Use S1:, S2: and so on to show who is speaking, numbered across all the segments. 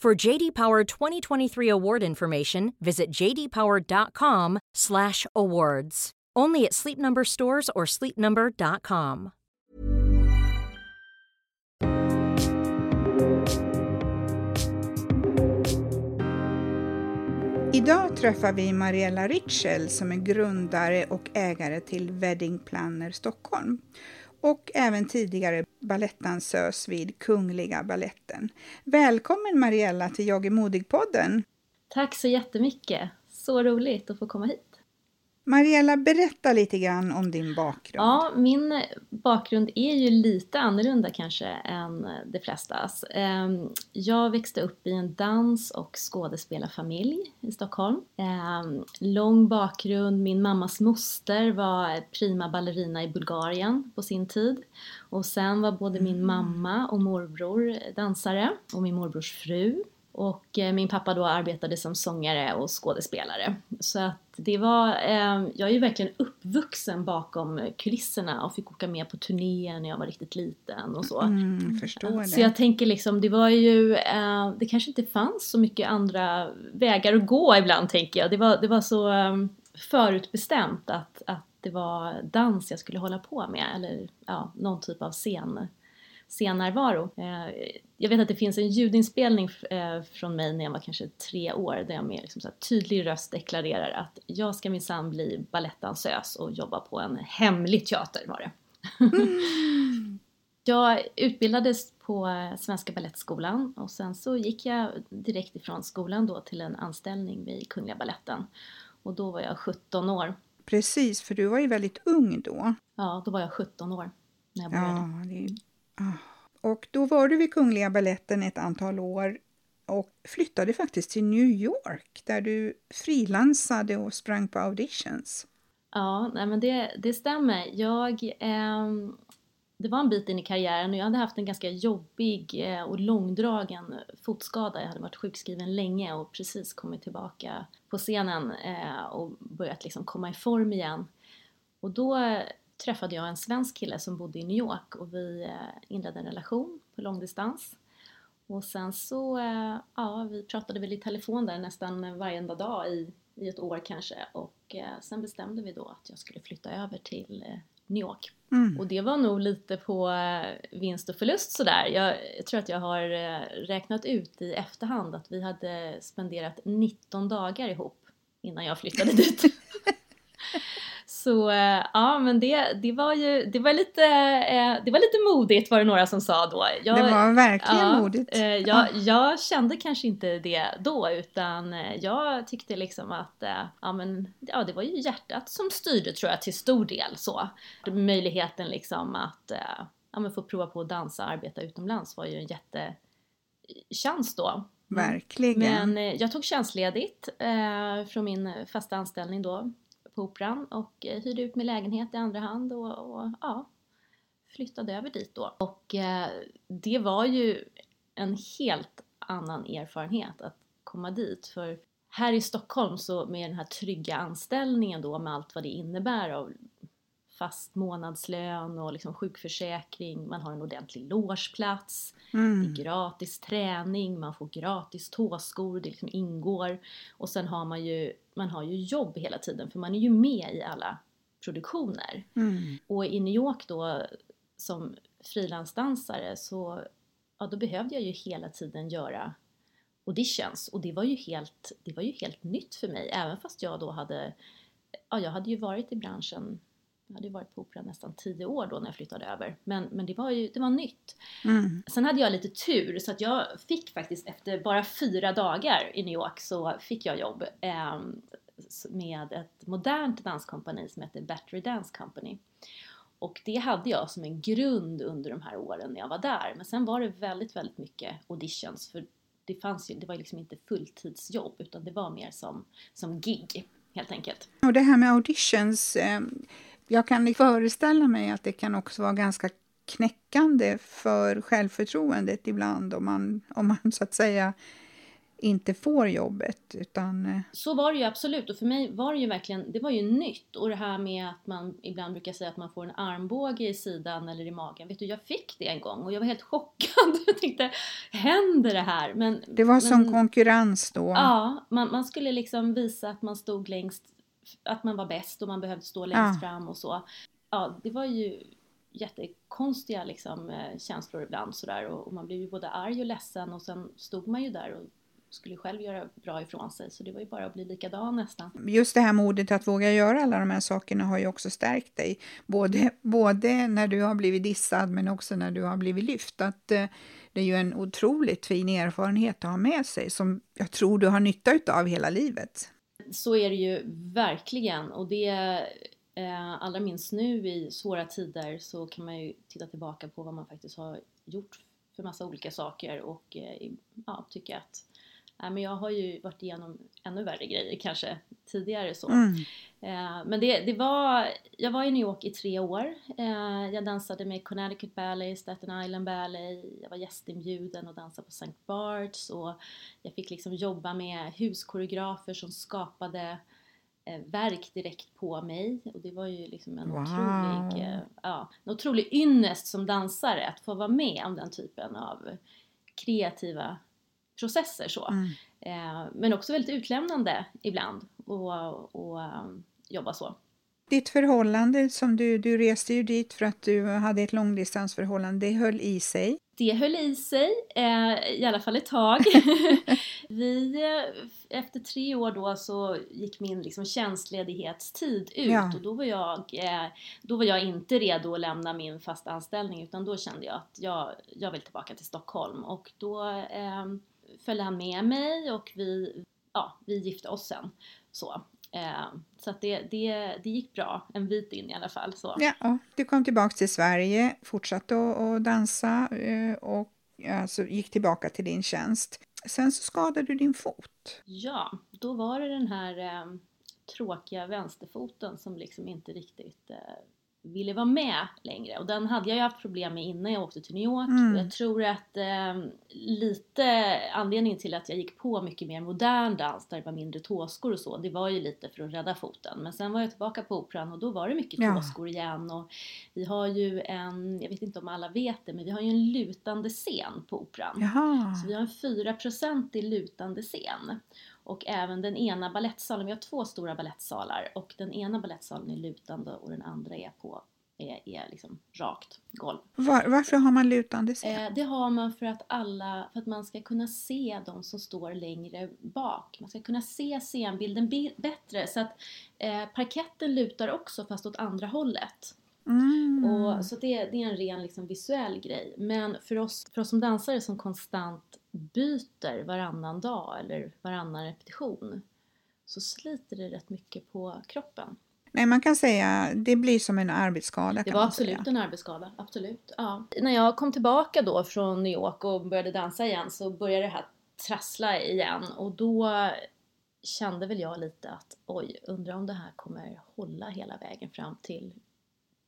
S1: For JD Power 2023 award information, visit jdpower.com/awards. Only at Sleep Number stores or sleepnumber.com.
S2: Idag träffar vi Mariella Ritschel som är grundare och ägare till Wedding Planner Stockholm och även tidigare balettdansös vid Kungliga Balletten. Välkommen Mariella till Jag är modig-podden!
S3: Tack så jättemycket! Så roligt att få komma hit.
S2: Mariella, berätta lite grann om din bakgrund.
S3: Ja, min bakgrund är ju lite annorlunda kanske än de flestas. Ehm, Jag växte upp i en dans och skådespelarfamilj i Stockholm. Ehm, Lång bakgrund, min mammas moster var prima ballerina i Bulgarien på sin tid. Och sen var både min mamma och morbror dansare och min morbrors fru och eh, min pappa då arbetade som sångare och skådespelare. Så att det var, eh, jag är ju verkligen uppvuxen bakom kulisserna och fick åka med på turnéer när jag var riktigt liten och så.
S2: Mm, förstår det.
S3: Så jag tänker liksom, det var ju, eh, det kanske inte fanns så mycket andra vägar att gå ibland tänker jag. Det var, det var så eh, förutbestämt att, att det var dans jag skulle hålla på med eller ja, någon typ av scen scennärvaro. Eh, Jag vet att det finns en ljudinspelning eh, från mig när jag var kanske tre år där jag med liksom så tydlig röst deklarerar att jag ska minsann bli balettdansös och jobba på en hemlig teater var det. Jag utbildades på Svenska Balettskolan och sen så gick jag direkt ifrån skolan då till en anställning vid Kungliga Baletten. Och då var jag 17 år.
S2: Precis, för du var ju väldigt ung då.
S3: Ja, då var jag 17 år när jag började.
S2: Ja, det är... Och då var du vid Kungliga Balletten ett antal år och flyttade faktiskt till New York där du frilansade och sprang på auditions.
S3: Ja, nej men det, det stämmer. Jag, eh, det var en bit in i karriären och jag hade haft en ganska jobbig eh, och långdragen fotskada. Jag hade varit sjukskriven länge och precis kommit tillbaka på scenen eh, och börjat liksom komma i form igen. Och då träffade jag en svensk kille som bodde i New York och vi eh, inledde en relation på långdistans. Och sen så, eh, ja, vi pratade väl i telefon där nästan varenda dag i, i ett år kanske och eh, sen bestämde vi då att jag skulle flytta över till New York.
S2: Mm.
S3: Och det var nog lite på vinst och förlust sådär. Jag, jag tror att jag har räknat ut i efterhand att vi hade spenderat 19 dagar ihop innan jag flyttade dit. Så eh, ja, men det, det var ju det var lite, eh, det var lite modigt var det några som sa då. Jag,
S2: det var verkligen
S3: ja,
S2: modigt.
S3: eh, jag, jag kände kanske inte det då utan jag tyckte liksom att ja, men, ja, det var ju hjärtat som styrde tror jag till stor del så. Möjligheten liksom att ja, men få prova på att dansa och arbeta utomlands var ju en jättechans då.
S2: Verkligen.
S3: Men jag tog tjänstledigt eh, från min fasta anställning då på Operan och eh, hyrde ut min lägenhet i andra hand och, och ja, flyttade över dit då. Och eh, det var ju en helt annan erfarenhet att komma dit för här i Stockholm så med den här trygga anställningen då med allt vad det innebär av fast månadslön och liksom sjukförsäkring, man har en ordentlig logeplats, det
S2: Mm.
S3: är gratis träning, man får gratis tåskor, det liksom ingår. Och sen har man ju, man har ju jobb hela tiden för man är ju med i alla produktioner.
S2: Mm.
S3: Och i New York då som frilansdansare så ja, då behövde jag ju hela tiden göra auditions och det var ju helt, det var ju helt nytt för mig även fast jag då hade, ja jag hade ju varit i branschen jag hade ju varit på Operan nästan tio år då när jag flyttade över. Men, men det var ju det var nytt.
S2: Mm.
S3: Sen hade jag lite tur så att jag fick faktiskt efter bara fyra dagar i New York så fick jag jobb eh, med ett modernt danskompani som heter Battery Dance Company. Och det hade jag som en grund under de här åren när jag var där. Men sen var det väldigt, väldigt mycket auditions för det fanns ju, det var liksom inte fulltidsjobb utan det var mer som, som gig helt enkelt.
S2: Och det här med auditions, eh, jag kan föreställa mig att det kan också vara ganska knäckande för självförtroendet ibland om man, om man så att säga inte får jobbet. Utan... Eh,
S3: så var det ju absolut och för mig var det ju verkligen, det var ju nytt och det här med att man ibland brukar säga att man får en armbåge i sidan eller i magen. Vet du, jag fick det en gång och jag var helt chockad. Jag tänkte, händer det här? Men,
S2: det var
S3: men,
S2: som konkurrens då?
S3: Ja, man, man skulle liksom visa att man stod längst, att man var bäst och man behövde stå längst ja. fram och så. Ja, det var ju jättekonstiga liksom, eh, känslor ibland sådär och, och man blev ju både arg och ledsen och sen stod man ju där och skulle själv göra bra ifrån sig så det var ju bara att bli likadan nästan.
S2: Just det här modet att våga göra alla de här sakerna har ju också stärkt dig. Både, både när du har blivit dissad men också när du har blivit lyft. Att, eh, det är ju en otroligt fin erfarenhet att ha med sig som jag tror du har nytta av hela livet.
S3: Så är det ju verkligen. Och det eh, allra minst nu i svåra tider så kan man ju titta tillbaka på vad man faktiskt har gjort för massa olika saker och eh, ja, tycka att men jag har ju varit igenom ännu värre grejer kanske tidigare så. Mm. Eh, men det, det var, jag var i New York i tre år. Eh, jag dansade med Connecticut Ballet, Staten Island Ballet, jag var gästinbjuden och dansade på St. Barts och jag fick liksom jobba med huskoreografer som skapade eh, verk direkt på mig och det var ju liksom en wow. otrolig, ja, en otrolig ynnest som dansare att få vara med om den typen av kreativa processer så. Mm. Eh, men också väldigt utlämnande ibland och, och um, jobba så.
S2: Ditt förhållande, som du, du reste ju dit för att du hade ett långdistansförhållande, det höll i sig?
S3: Det höll i sig, eh, i alla fall ett tag. vi, eh, efter tre år då så gick min liksom tjänstledighetstid ut ja. och då var, jag, eh, då var jag inte redo att lämna min fasta anställning utan då kände jag att jag, jag vill tillbaka till Stockholm och då eh, följde han med mig och vi, ja, vi gifte oss sen. Så, eh, så att det, det, det gick bra, en bit in i alla fall. Så.
S2: Ja, du kom tillbaka till Sverige, fortsatte att dansa eh, och alltså, gick tillbaka till din tjänst. Sen så skadade du din fot.
S3: Ja, då var det den här eh, tråkiga vänsterfoten som liksom inte riktigt eh, ville vara med längre och den hade jag ju haft problem med innan jag åkte till New York. Mm. Jag tror att eh, lite anledningen till att jag gick på mycket mer modern dans där det var mindre tåskor och så, det var ju lite för att rädda foten. Men sen var jag tillbaka på Operan och då var det mycket ja. tåskor igen och vi har ju en, jag vet inte om alla vet det, men vi har ju en lutande scen på Operan.
S2: Jaha.
S3: Så vi har en 4% lutande scen. Och även den ena ballettsalen, vi har två stora ballettsalar och den ena ballettsalen är lutande och den andra är på är, är liksom rakt golv.
S2: Var, varför har man lutande scen?
S3: Eh, det har man för att alla, för att man ska kunna se de som står längre bak. Man ska kunna se scenbilden bättre så att eh, parketten lutar också fast åt andra hållet.
S2: Mm.
S3: Och, så det, det, är en ren liksom, visuell grej. Men för oss, för oss som dansare som konstant byter varannan dag eller varannan repetition så sliter det rätt mycket på kroppen.
S2: Nej, man kan säga det blir som en arbetsskada.
S3: Det var absolut säga. en arbetsskada, absolut. Ja. När jag kom tillbaka då från New York och började dansa igen så började det här trassla igen och då kände väl jag lite att oj, undrar om det här kommer hålla hela vägen fram till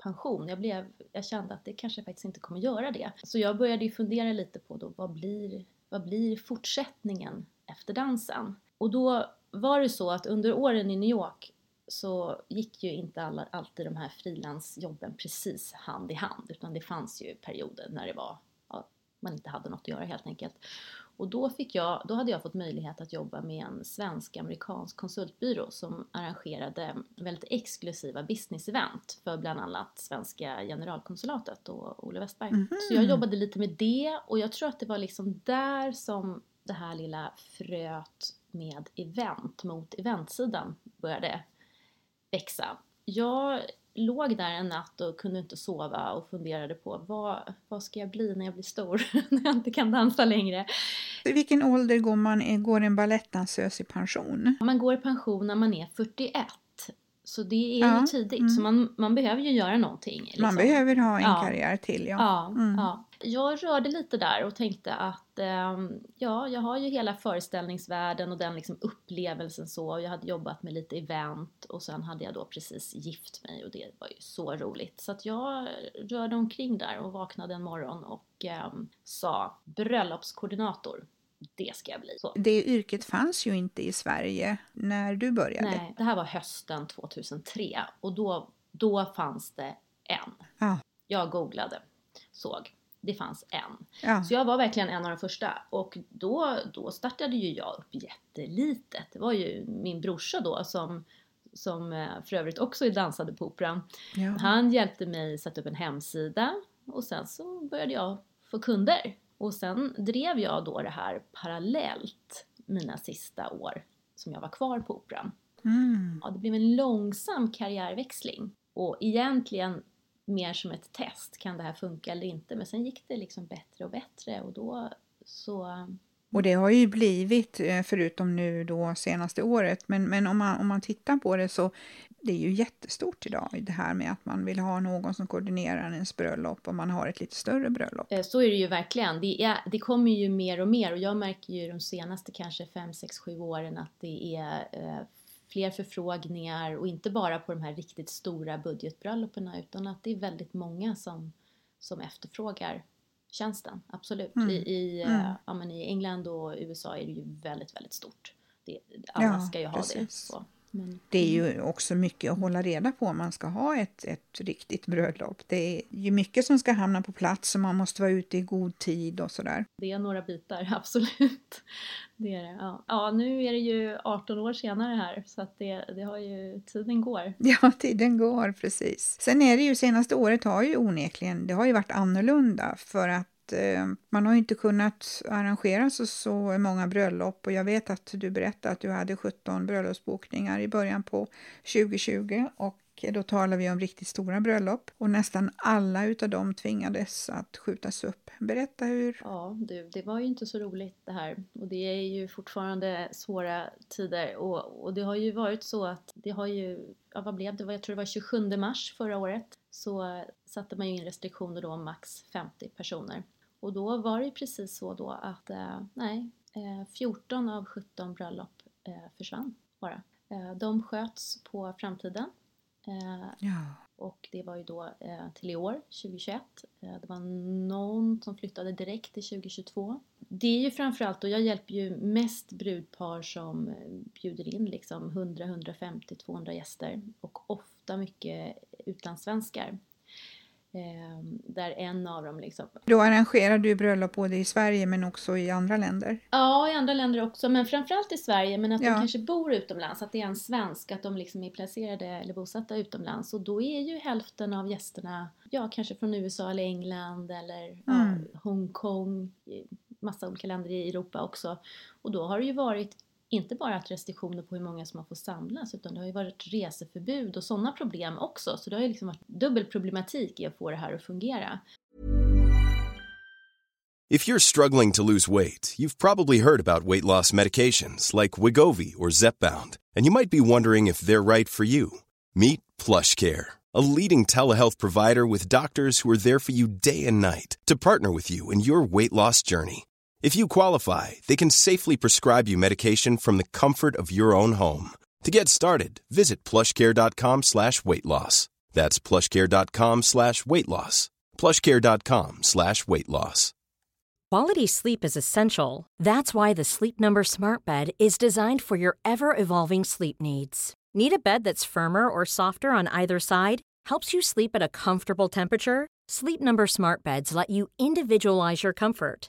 S3: pension. Jag, blev, jag kände att det kanske faktiskt inte kommer göra det. Så jag började ju fundera lite på då, vad blir, vad blir fortsättningen efter dansen? Och då var det så att under åren i New York så gick ju inte alla, alltid de här frilansjobben precis hand i hand utan det fanns ju perioder när det var, ja, man inte hade något att göra helt enkelt. Och då, fick jag, då hade jag fått möjlighet att jobba med en svensk-amerikansk konsultbyrå som arrangerade väldigt exklusiva business-event för bland annat svenska generalkonsulatet och Olle Westberg. Mm -hmm. Så jag jobbade lite med det och jag tror att det var liksom där som det här lilla fröet med event mot eventsidan började växa. Jag låg där en natt och kunde inte sova och funderade på vad, vad ska jag bli när jag blir stor, när jag inte kan dansa längre.
S2: I vilken ålder går, man, går en balettdansös i pension?
S3: Man går i pension när man är 41. Så det är ja, ju tidigt, mm. så man, man behöver ju göra någonting.
S2: Liksom. Man behöver ha en ja. karriär till, ja.
S3: Ja, mm. ja. Jag rörde lite där och tänkte att eh, ja, jag har ju hela föreställningsvärlden och den liksom upplevelsen så. Jag hade jobbat med lite event och sen hade jag då precis gift mig och det var ju så roligt. Så att jag rörde omkring där och vaknade en morgon och eh, sa bröllopskoordinator det ska jag bli. Så.
S2: Det yrket fanns ju inte i Sverige när du började.
S3: Nej, det här var hösten 2003 och då, då fanns det en.
S2: Ja.
S3: Jag googlade, såg. Det fanns en.
S2: Ja.
S3: Så jag var verkligen en av de första. Och då, då startade ju jag upp jättelitet. Det var ju min brorsa då som som eh, för övrigt också dansade på Operan. Ja. Han hjälpte mig sätta upp en hemsida och sen så började jag få kunder. Och sen drev jag då det här parallellt mina sista år som jag var kvar på Operan.
S2: Mm.
S3: Ja, det blev en långsam karriärväxling och egentligen mer som ett test, kan det här funka eller inte? Men sen gick det liksom bättre och bättre och då så
S2: och det har ju blivit, eh, förutom nu då senaste året, men, men om, man, om man tittar på det så det är ju jättestort idag, det här med att man vill ha någon som koordinerar ens bröllop och man har ett lite större bröllop.
S3: Eh, så är det ju verkligen. Det, är, det kommer ju mer och mer och jag märker ju de senaste kanske 5, 6, 7 åren att det är eh, fler förfrågningar och inte bara på de här riktigt stora budgetbröllopen utan att det är väldigt många som, som efterfrågar tjänsten, absolut. Mm. I, i, mm. Uh, ja, men I England och USA är det ju väldigt, väldigt stort. Det, alla ja, ska ju ha precis. det. Så.
S2: Men, det är ju mm. också mycket att hålla reda på om man ska ha ett, ett riktigt bröllop. Det är ju mycket som ska hamna på plats och man måste vara ute i god tid och sådär.
S3: Det är några bitar, absolut. Det är det. Ja. ja, nu är det ju 18 år senare här så att det, det har ju, tiden går.
S2: Ja, tiden går precis. Sen är det ju senaste året har ju onekligen, det har ju varit annorlunda för att eh, man har inte kunnat arrangera så, så många bröllop. Och jag vet att du berättade att du hade 17 bröllopsbokningar i början på 2020 och då talar vi om riktigt stora bröllop. Och nästan alla utav dem tvingades att skjutas upp. Berätta hur...
S3: Ja, du, det var ju inte så roligt det här. Och det är ju fortfarande svåra tider. Och, och det har ju varit så att det har ju, ja vad blev det, jag tror det var 27 mars förra året. Så satte man ju in restriktioner då om max 50 personer. Och då var det precis så då att eh, nej, eh, 14 av 17 bröllop eh, försvann bara. Eh, de sköts på framtiden.
S2: Eh, ja.
S3: Och det var ju då eh, till i år, 2021. det var någon som flyttade direkt till 2022. Det är ju framförallt, och jag hjälper ju mest brudpar som bjuder in liksom 100, 150, 200 gäster och ofta mycket utlandssvenskar. Eh, där en av dem liksom...
S2: Då arrangerar du bröllop både i Sverige men också i andra länder?
S3: Ja, i andra länder också, men framförallt i Sverige. Men att ja. de kanske bor utomlands, att det är en svensk, att de liksom är placerade eller bosatta utomlands. Och då är ju hälften av gästerna, ja, kanske från USA eller England eller mm. Hongkong, massa olika länder i Europa också. Och då har det ju varit inte bara att restriktioner på hur många som man får samlas utan det har ju varit reseförbud och sådana problem också. Så det har ju liksom varit dubbel problematik i att få det här att fungera.
S4: If you're struggling to lose weight, you've probably heard about weight loss medications like Wigovi or Zepbound, and you might be wondering if they're right for you. Meet PlushCare, a leading telehealth provider with doctors who are there for you day and night to partner with you in your weight loss journey. If you qualify, they can safely prescribe you medication from the comfort of your own home. To get started, visit plushcare.com slash weight loss. That's plushcare.com slash weight loss. Plushcare.com slash weight loss.
S1: Quality sleep is essential. That's why the Sleep Number Smart Bed is designed for your ever evolving sleep needs. Need a bed that's firmer or softer on either side? Helps you sleep at a comfortable temperature? Sleep Number Smart Beds let you individualize your comfort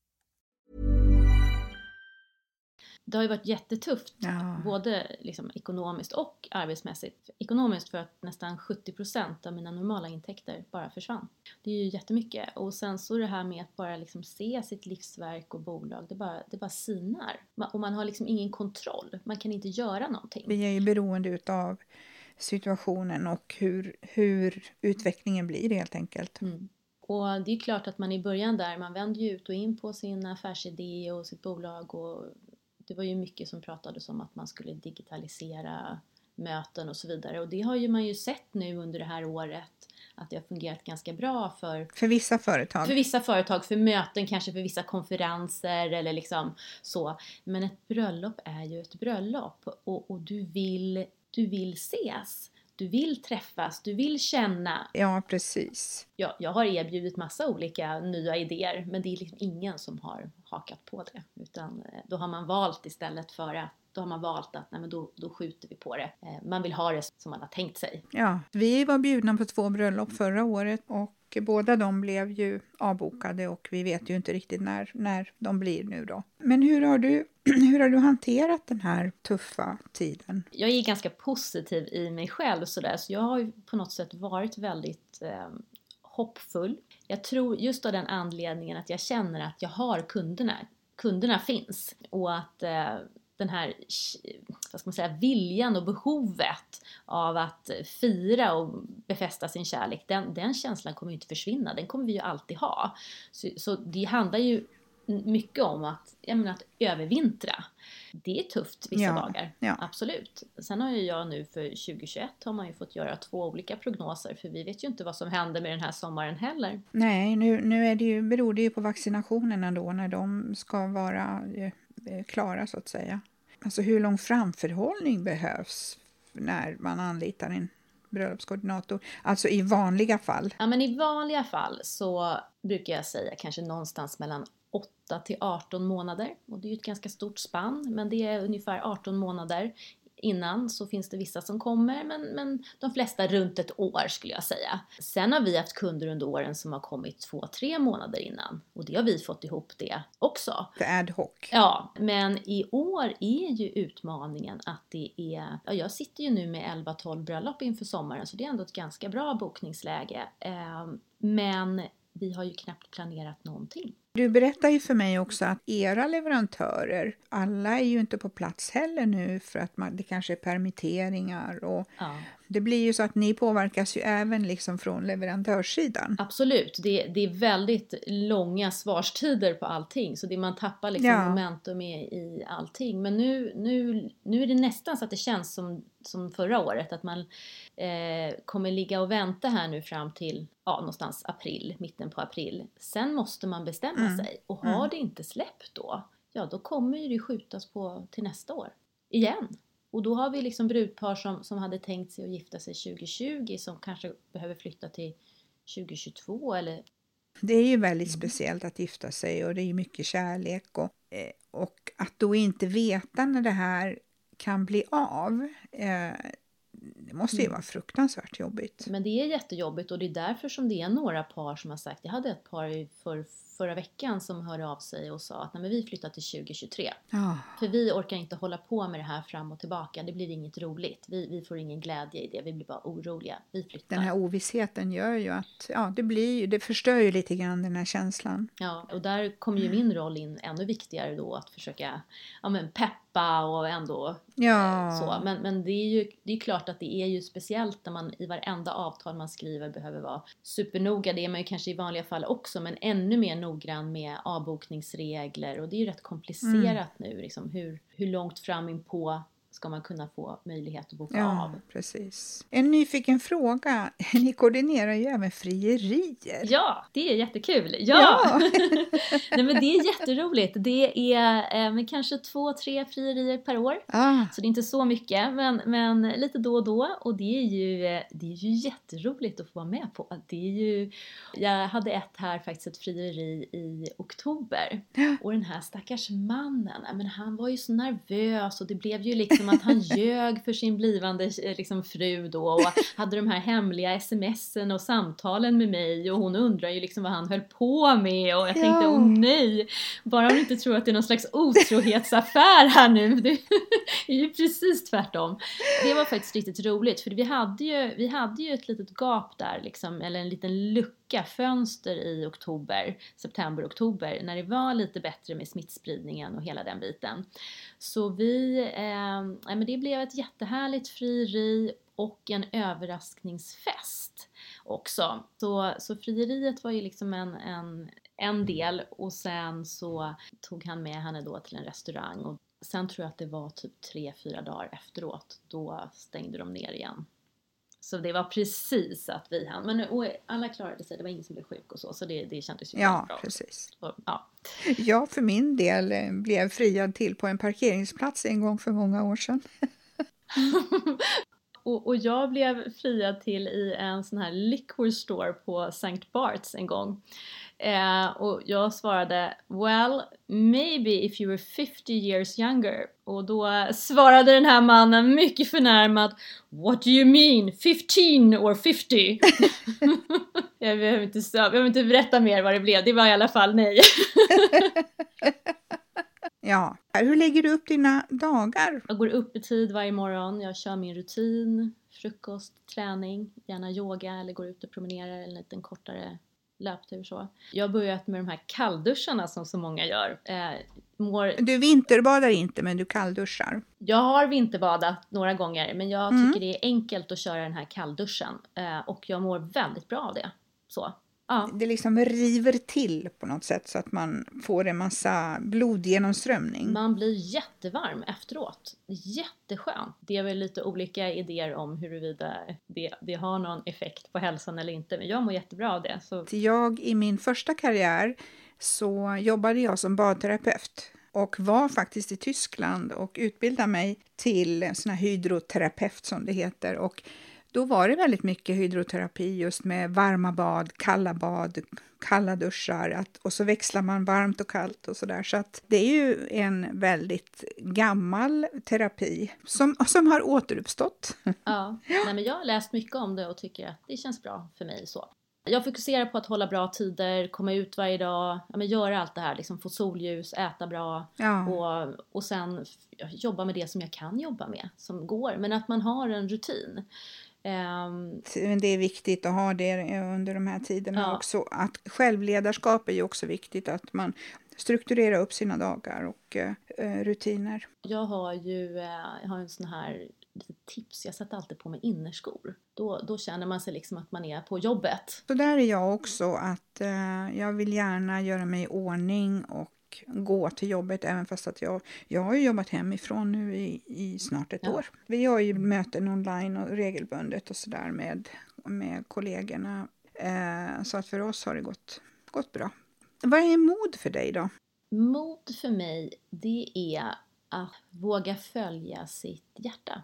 S3: Det har ju varit jättetufft,
S2: Ja.
S3: både liksom ekonomiskt och arbetsmässigt. Ekonomiskt för att nästan 70% av mina normala intäkter bara försvann. Det är ju jättemycket. Och sen så det här med att bara liksom se sitt livsverk och bolag, det bara, det bara sinar. Och man har liksom ingen kontroll. Man kan inte göra någonting.
S2: Vi är ju beroende utav situationen och hur, hur utvecklingen blir helt enkelt.
S3: Mm. Och det är klart att man i början där, man vänder ju ut och in på sin affärsidé och sitt bolag och det var ju mycket som pratades om att man skulle digitalisera möten och så vidare och det har ju man ju sett nu under det här året att det har fungerat ganska bra för
S2: För vissa företag.
S3: för vissa företag, för möten, kanske för vissa konferenser eller liksom så. Men ett bröllop är ju ett bröllop och, och du, vill, du vill ses. Du vill träffas, du vill känna.
S2: Ja, precis.
S3: Jag, jag har erbjudit massa olika nya idéer men det är liksom ingen som har hakat på det. Utan eh, då har man valt istället för att då har man valt att nej, men då, då skjuter vi på det. Eh, Man vill ha det som man har tänkt sig.
S2: Ja, vi var bjudna på två bröllop förra året och båda de blev ju avbokade och vi vet ju inte riktigt när, när de blir nu då. Men hur har du, hur har du hanterat den här tuffa tiden?
S3: jag är ganska positiv i mig själv sådär så jag har ju på något sätt varit väldigt eh, hoppfull. Jag tror just av den anledningen att jag känner att jag har kunderna. Kunderna finns och att eh, den här vad ska man säga, viljan och behovet av att fira och befästa sin kärlek, den, den känslan kommer ju inte försvinna. Den kommer vi ju alltid ha. Så, så det handlar ju mycket om att, jag menar, att övervintra. Det är tufft vissa
S2: Ja,
S3: dagar,
S2: ja.
S3: absolut. Sen har ju jag nu för 2021 har man ju fått göra två olika prognoser för vi vet ju inte vad som händer med den här sommaren heller.
S2: Nej, nu, nu är det ju, beror det ju på vaccinationerna då när de ska vara eh, eh, klara så att säga. Alltså hur lång framförhållning behövs när man anlitar en bröllopskoordinator? Alltså i vanliga fall.
S3: Ja men i vanliga fall så brukar jag säga kanske någonstans mellan 8 till 18 månader och det är ju ett ganska stort spann men det är ungefär 18 månader innan så finns det vissa som kommer men, men de flesta runt ett år skulle jag säga. Sen har vi haft kunder under åren som har kommit 2-3 månader innan och det har vi fått ihop det också.
S2: För ad hoc.
S3: Ja, men i år är ju utmaningen att det är, ja jag sitter ju nu med 11-12 bröllop inför sommaren så det är ändå ett ganska bra bokningsläge. Eh, men vi har ju knappt planerat någonting.
S2: Du berättar ju för mig också att era leverantörer, alla är ju inte på plats heller nu för att man, det kanske är permitteringar och
S3: Ja.
S2: Det blir ju så att ni påverkas ju även liksom från leverantörssidan.
S3: Absolut, det, det är väldigt långa svarstider på allting så det man tappar liksom
S2: Ja.
S3: momentum i, i allting. Men nu, nu, nu är det nästan så att det känns som, som förra året att man eh, kommer ligga och vänta här nu fram till ja, någonstans april, mitten på april. Sen måste man bestämma
S2: Mm.
S3: sig och har
S2: Mm.
S3: det inte släppt då, ja då kommer ju det skjutas på till nästa år igen. Och då har vi liksom brudpar som, som hade tänkt sig att gifta sig 2020 som kanske behöver flytta till 2022 eller
S2: Det är ju väldigt speciellt att gifta sig och det är ju mycket kärlek och, eh, och att då inte veta när det här kan bli av. Eh, det måste ju vara fruktansvärt jobbigt.
S3: Men det är jättejobbigt och det är därför som det är några par som har sagt, jag hade ett par i för, förra veckan som hörde av sig och sa att Nej, men vi flyttar till 2023.
S2: Ja,
S3: För vi orkar inte hålla på med det här fram och tillbaka, det blir inget roligt. Vi, vi får ingen glädje i det, vi blir bara oroliga. Vi flyttar.
S2: den här ovissheten gör ju att ja, det, blir, det förstör ju lite grann den här känslan.
S3: Ja, och där kommer ju min roll in ännu viktigare då att försöka ja, men peppa och ändå
S2: Ja.
S3: så. Men, men det är ju det är klart att det är ju speciellt när man i varenda avtal man skriver behöver vara supernoga. Det är man ju kanske i vanliga fall också men ännu mer noggrann med avbokningsregler och det är ju rätt komplicerat nu liksom hur, hur långt fram in på ska man kunna få möjlighet att boka
S2: Ja,
S3: av.
S2: precis. En nyfiken fråga. Ni koordinerar ju även frierier.
S3: Ja, det är jättekul! Ja! Nej men det är jätteroligt. Det är eh, kanske två, tre frierier per år.
S2: Ah,
S3: Så det är inte så mycket, men, men lite då och då. Och det är, ju, det är ju jätteroligt att få vara med på. Det är ju, jag hade ett här, faktiskt ett frieri i oktober. Och den här stackars mannen, ja, men han var ju så nervös och det blev ju liksom att han ljög för sin blivande eh, liksom, fru då och hade de här hemliga smsen och samtalen med mig och hon undrar ju liksom vad han höll på med och jag tänkte
S2: Ja.
S3: åh nej, bara hon inte tror att det är någon slags otrohetsaffär här nu. Det är ju precis tvärtom. Det var faktiskt riktigt roligt för vi hade ju, vi hade ju ett litet gap där liksom, eller en liten lucka, fönster i oktober, september, oktober när det var lite bättre med smittspridningen och hela den biten. Så vi, eh, nej, men det blev ett jättehärligt frieri och en överraskningsfest också. Så, så frieriet var ju liksom en, en, en del och sen så tog han med henne då till en restaurang och sen tror jag att det var typ tre fyra dagar efteråt, då stängde de ner igen. Så det var precis att vi hann, men och alla klarade sig, det var ingen som blev sjuk och så, så det, det kändes ju
S2: ja,
S3: bra.
S2: precis.
S3: Och, ja.
S2: Jag för min del eh, blev friad till på en parkeringsplats en gång för många år sedan.
S3: Och, och jag blev friad till i en sån här liquor store på St. Barts en gång. Eh, och jag svarade Well, maybe if you were 50 years younger. Och då svarade den här mannen mycket förnärmad What do you mean? 15 or 50? jag, behöver inte, jag behöver inte berätta mer vad det blev, det var i alla fall nej.
S2: Ja. Hur lägger du upp dina dagar?
S3: Jag går upp i tid varje morgon, jag kör min rutin, frukost, träning, gärna yoga eller går ut och promenerar en liten kortare löptur så. Jag har börjat med de här kallduscharna som så många gör. Eh, mår,
S2: Du vinterbadar inte, men du kallduschar.
S3: jag har vinterbadat några gånger men jag
S2: Mm.
S3: tycker det är enkelt att köra den här kallduschen eh, och jag mår väldigt bra av det. Så. Ja.
S2: Det liksom river till på något sätt så att man får en massa blodgenomströmning.
S3: Man blir jättevarm efteråt. Jätteskönt. Det är väl lite olika idéer om huruvida det, det har någon effekt på hälsan eller inte. Men jag mår jättebra av det. Så
S2: Jag i min första karriär så jobbade jag som badterapeut och var faktiskt i Tyskland och utbildade mig till en sån här hydroterapeut som det heter. Och då var det väldigt mycket hydroterapi just med varma bad, kalla bad, kalla duschar att, och så växlar man varmt och kallt och sådär. Så att det är ju en väldigt gammal terapi som, som har återuppstått.
S3: ja. Nej, men jag har läst mycket om det och tycker att det känns bra för mig så. Jag fokuserar på att hålla bra tider, komma ut varje dag, ja, men göra allt det här, liksom få solljus, äta bra
S2: Ja.
S3: och, och sen jobba med det som jag kan jobba med, som går. Men att man har en rutin. Ehm,
S2: Men det är viktigt att ha det under de här tiderna
S3: Ja.
S2: också. Att självledarskap är ju också viktigt, att man strukturerar upp sina dagar och eh, rutiner.
S3: Jag har ju eh, jag har en sån här litet tips, jag sätter alltid på mig innerskor. Då, då känner man sig liksom att man är på jobbet.
S2: Så där är jag också, att eh, jag vill gärna göra mig i ordning och gå till jobbet, även fast att jag, jag har jobbat hemifrån nu i, i snart ett
S3: Ja.
S2: år. Vi har ju möten online och regelbundet och sådär med, med kollegorna. Eh, så att för oss har det gått, gått bra. Vad är mod för dig då?
S3: Mod för mig, det är att våga följa sitt hjärta.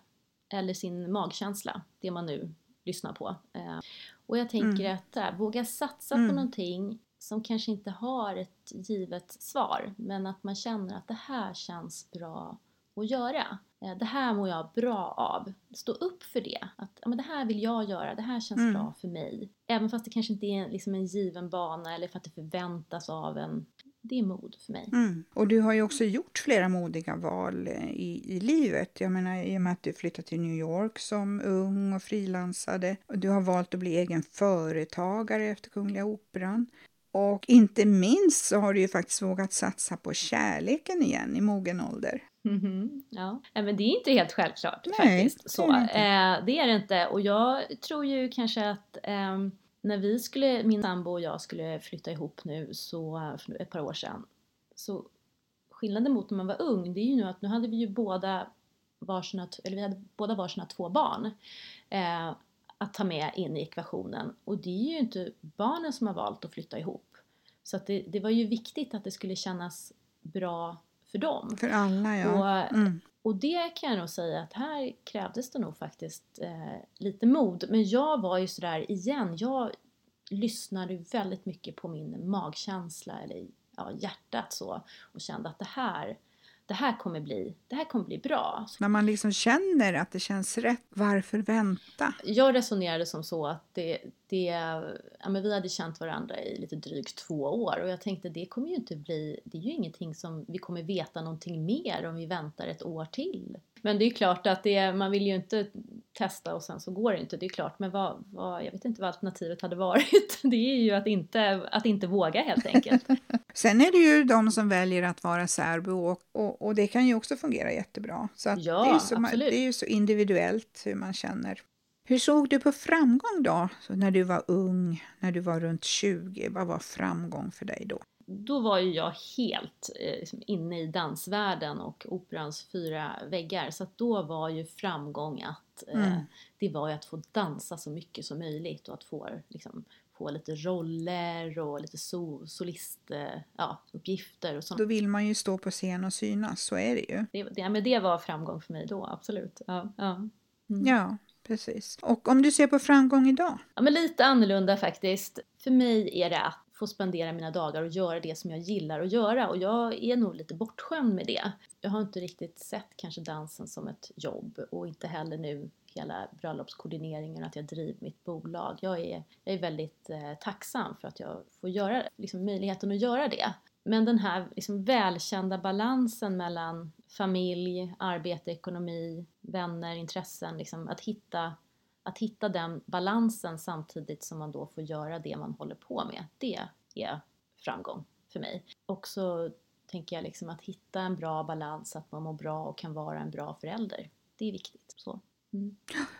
S3: Eller sin magkänsla, det man nu lyssnar på. Eh, Och jag tänker att där, våga satsa på någonting som kanske inte har ett givet svar, men att man känner att det här känns bra att göra. Eh, Det här mår jag bra av. Stå upp för det. Att ja, men det här vill jag göra, det här känns bra för mig. Även fast det kanske inte är liksom en given bana eller för att det förväntas av en. Det är mod för mig.
S2: Mm. Och du har ju också gjort flera modiga val eh, i, i livet. Jag menar i och med att du flyttade till New York som ung och frilansade. Du har valt att bli egen företagare efter Kungliga Operan. Och inte minst så har du ju faktiskt vågat satsa på kärleken igen i mogen ålder.
S3: Mhm, Ja. Nej, men det är inte helt självklart
S2: Nej,
S3: faktiskt.
S2: det
S3: Så,
S2: är det inte.
S3: eh, det är det inte. Och jag tror ju kanske att ehm, när vi skulle, min sambo och jag skulle flytta ihop nu så, för ett par år sedan. Så skillnaden mot när man var ung, det är ju nu att nu hade vi ju båda varsina, eller vi hade båda varsina två barn eh, att ta med in i ekvationen. Och det är ju inte barnen som har valt att flytta ihop. Så det, det var ju viktigt att det skulle kännas bra för dem.
S2: För alla ja.
S3: Och, mm. och det kan jag nog säga att här krävdes det nog faktiskt eh, lite mod. Men jag var ju sådär igen, jag lyssnade väldigt mycket på min magkänsla eller ja, hjärtat så och kände att det här det här kommer bli, det här kommer bli bra.
S2: När man liksom känner att det känns rätt, varför vänta?
S3: Jag resonerade som så att det, det, ja, men vi hade känt varandra i lite drygt två år och jag tänkte det kommer ju inte bli, det är ju ingenting som vi kommer veta någonting mer om vi väntar ett år till. Men det är klart att det, man vill ju inte testa och sen så går det inte, det är klart. Men vad, vad, jag vet inte vad alternativet hade varit. Det är ju att inte, att inte våga helt enkelt.
S2: sen är det ju de som väljer att vara särbo och, och, och det kan ju också fungera jättebra. Så
S3: ja,
S2: det, är så,
S3: absolut.
S2: det är ju så individuellt hur man känner. Hur såg du på framgång då, så när du var ung, när du var runt 20? Vad var framgång för dig då?
S3: Då var ju jag helt eh, liksom inne i dansvärlden och operans fyra väggar. Så att då var ju framgång att eh, mm. det var ju att få dansa så mycket som möjligt och att få, liksom, få lite roller och lite so solistuppgifter ja, och sånt.
S2: Då vill man ju stå på scen och synas, så är det ju.
S3: Det, det, men det var framgång för mig då, absolut. Ja, ja.
S2: Mm. ja precis. Och om du ser på framgång idag?
S3: Ja, men lite annorlunda faktiskt. För mig är det att få spendera mina dagar och göra det som jag gillar att göra och jag är nog lite bortskämd med det. Jag har inte riktigt sett kanske dansen som ett jobb och inte heller nu hela bröllopskoordineringen och att jag driver mitt bolag. Jag är, jag är väldigt eh, tacksam för att jag får göra, liksom, möjligheten att göra det. Men den här liksom, välkända balansen mellan familj, arbete, ekonomi, vänner, intressen, liksom, att hitta att hitta den balansen samtidigt som man då får göra det man håller på med, det är framgång för mig. Och så tänker jag liksom att hitta en bra balans, att man mår bra och kan vara en bra förälder. Det är viktigt. Så. Mm.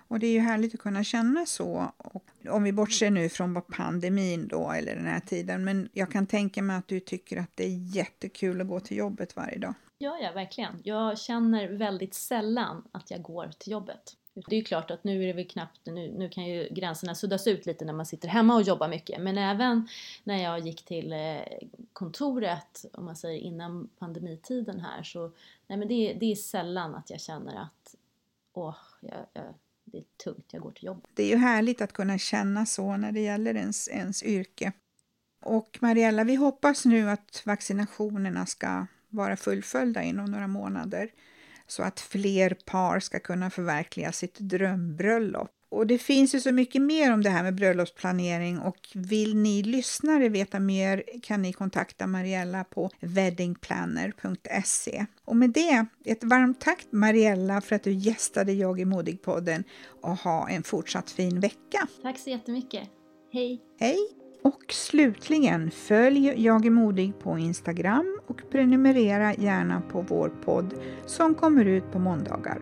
S2: Och det är ju härligt att kunna känna så. Och om vi bortser nu från pandemin då, eller den här tiden, men jag kan tänka mig att du tycker att det är jättekul att gå till jobbet varje dag.
S3: Ja, ja, verkligen. Jag känner väldigt sällan att jag går till jobbet. Det är ju klart att nu är det väl knappt, nu, nu kan ju gränserna suddas ut lite när man sitter hemma och jobbar mycket. Men även när jag gick till eh, kontoret, om man säger innan pandemitiden här, så nej men det, det är sällan att jag känner att åh, jag, jag, det är tungt, jag går till jobbet.
S2: Det är ju härligt att kunna känna så när det gäller ens, ens yrke. Och Mariella, vi hoppas nu att vaccinationerna ska vara fullföljda inom några månader så att fler par ska kunna förverkliga sitt drömbröllop. Och det finns ju så mycket mer om det här med bröllopsplanering och vill ni lyssnare veta mer kan ni kontakta Mariella på weddingplanner.se. Och med det, ett varmt tack Mariella för att du gästade Jag är modig-podden och ha en fortsatt fin vecka.
S3: Tack så jättemycket. Hej!
S2: Hej! Och slutligen, följ Jag är modig på Instagram och prenumerera gärna på vår podd som kommer ut på måndagar.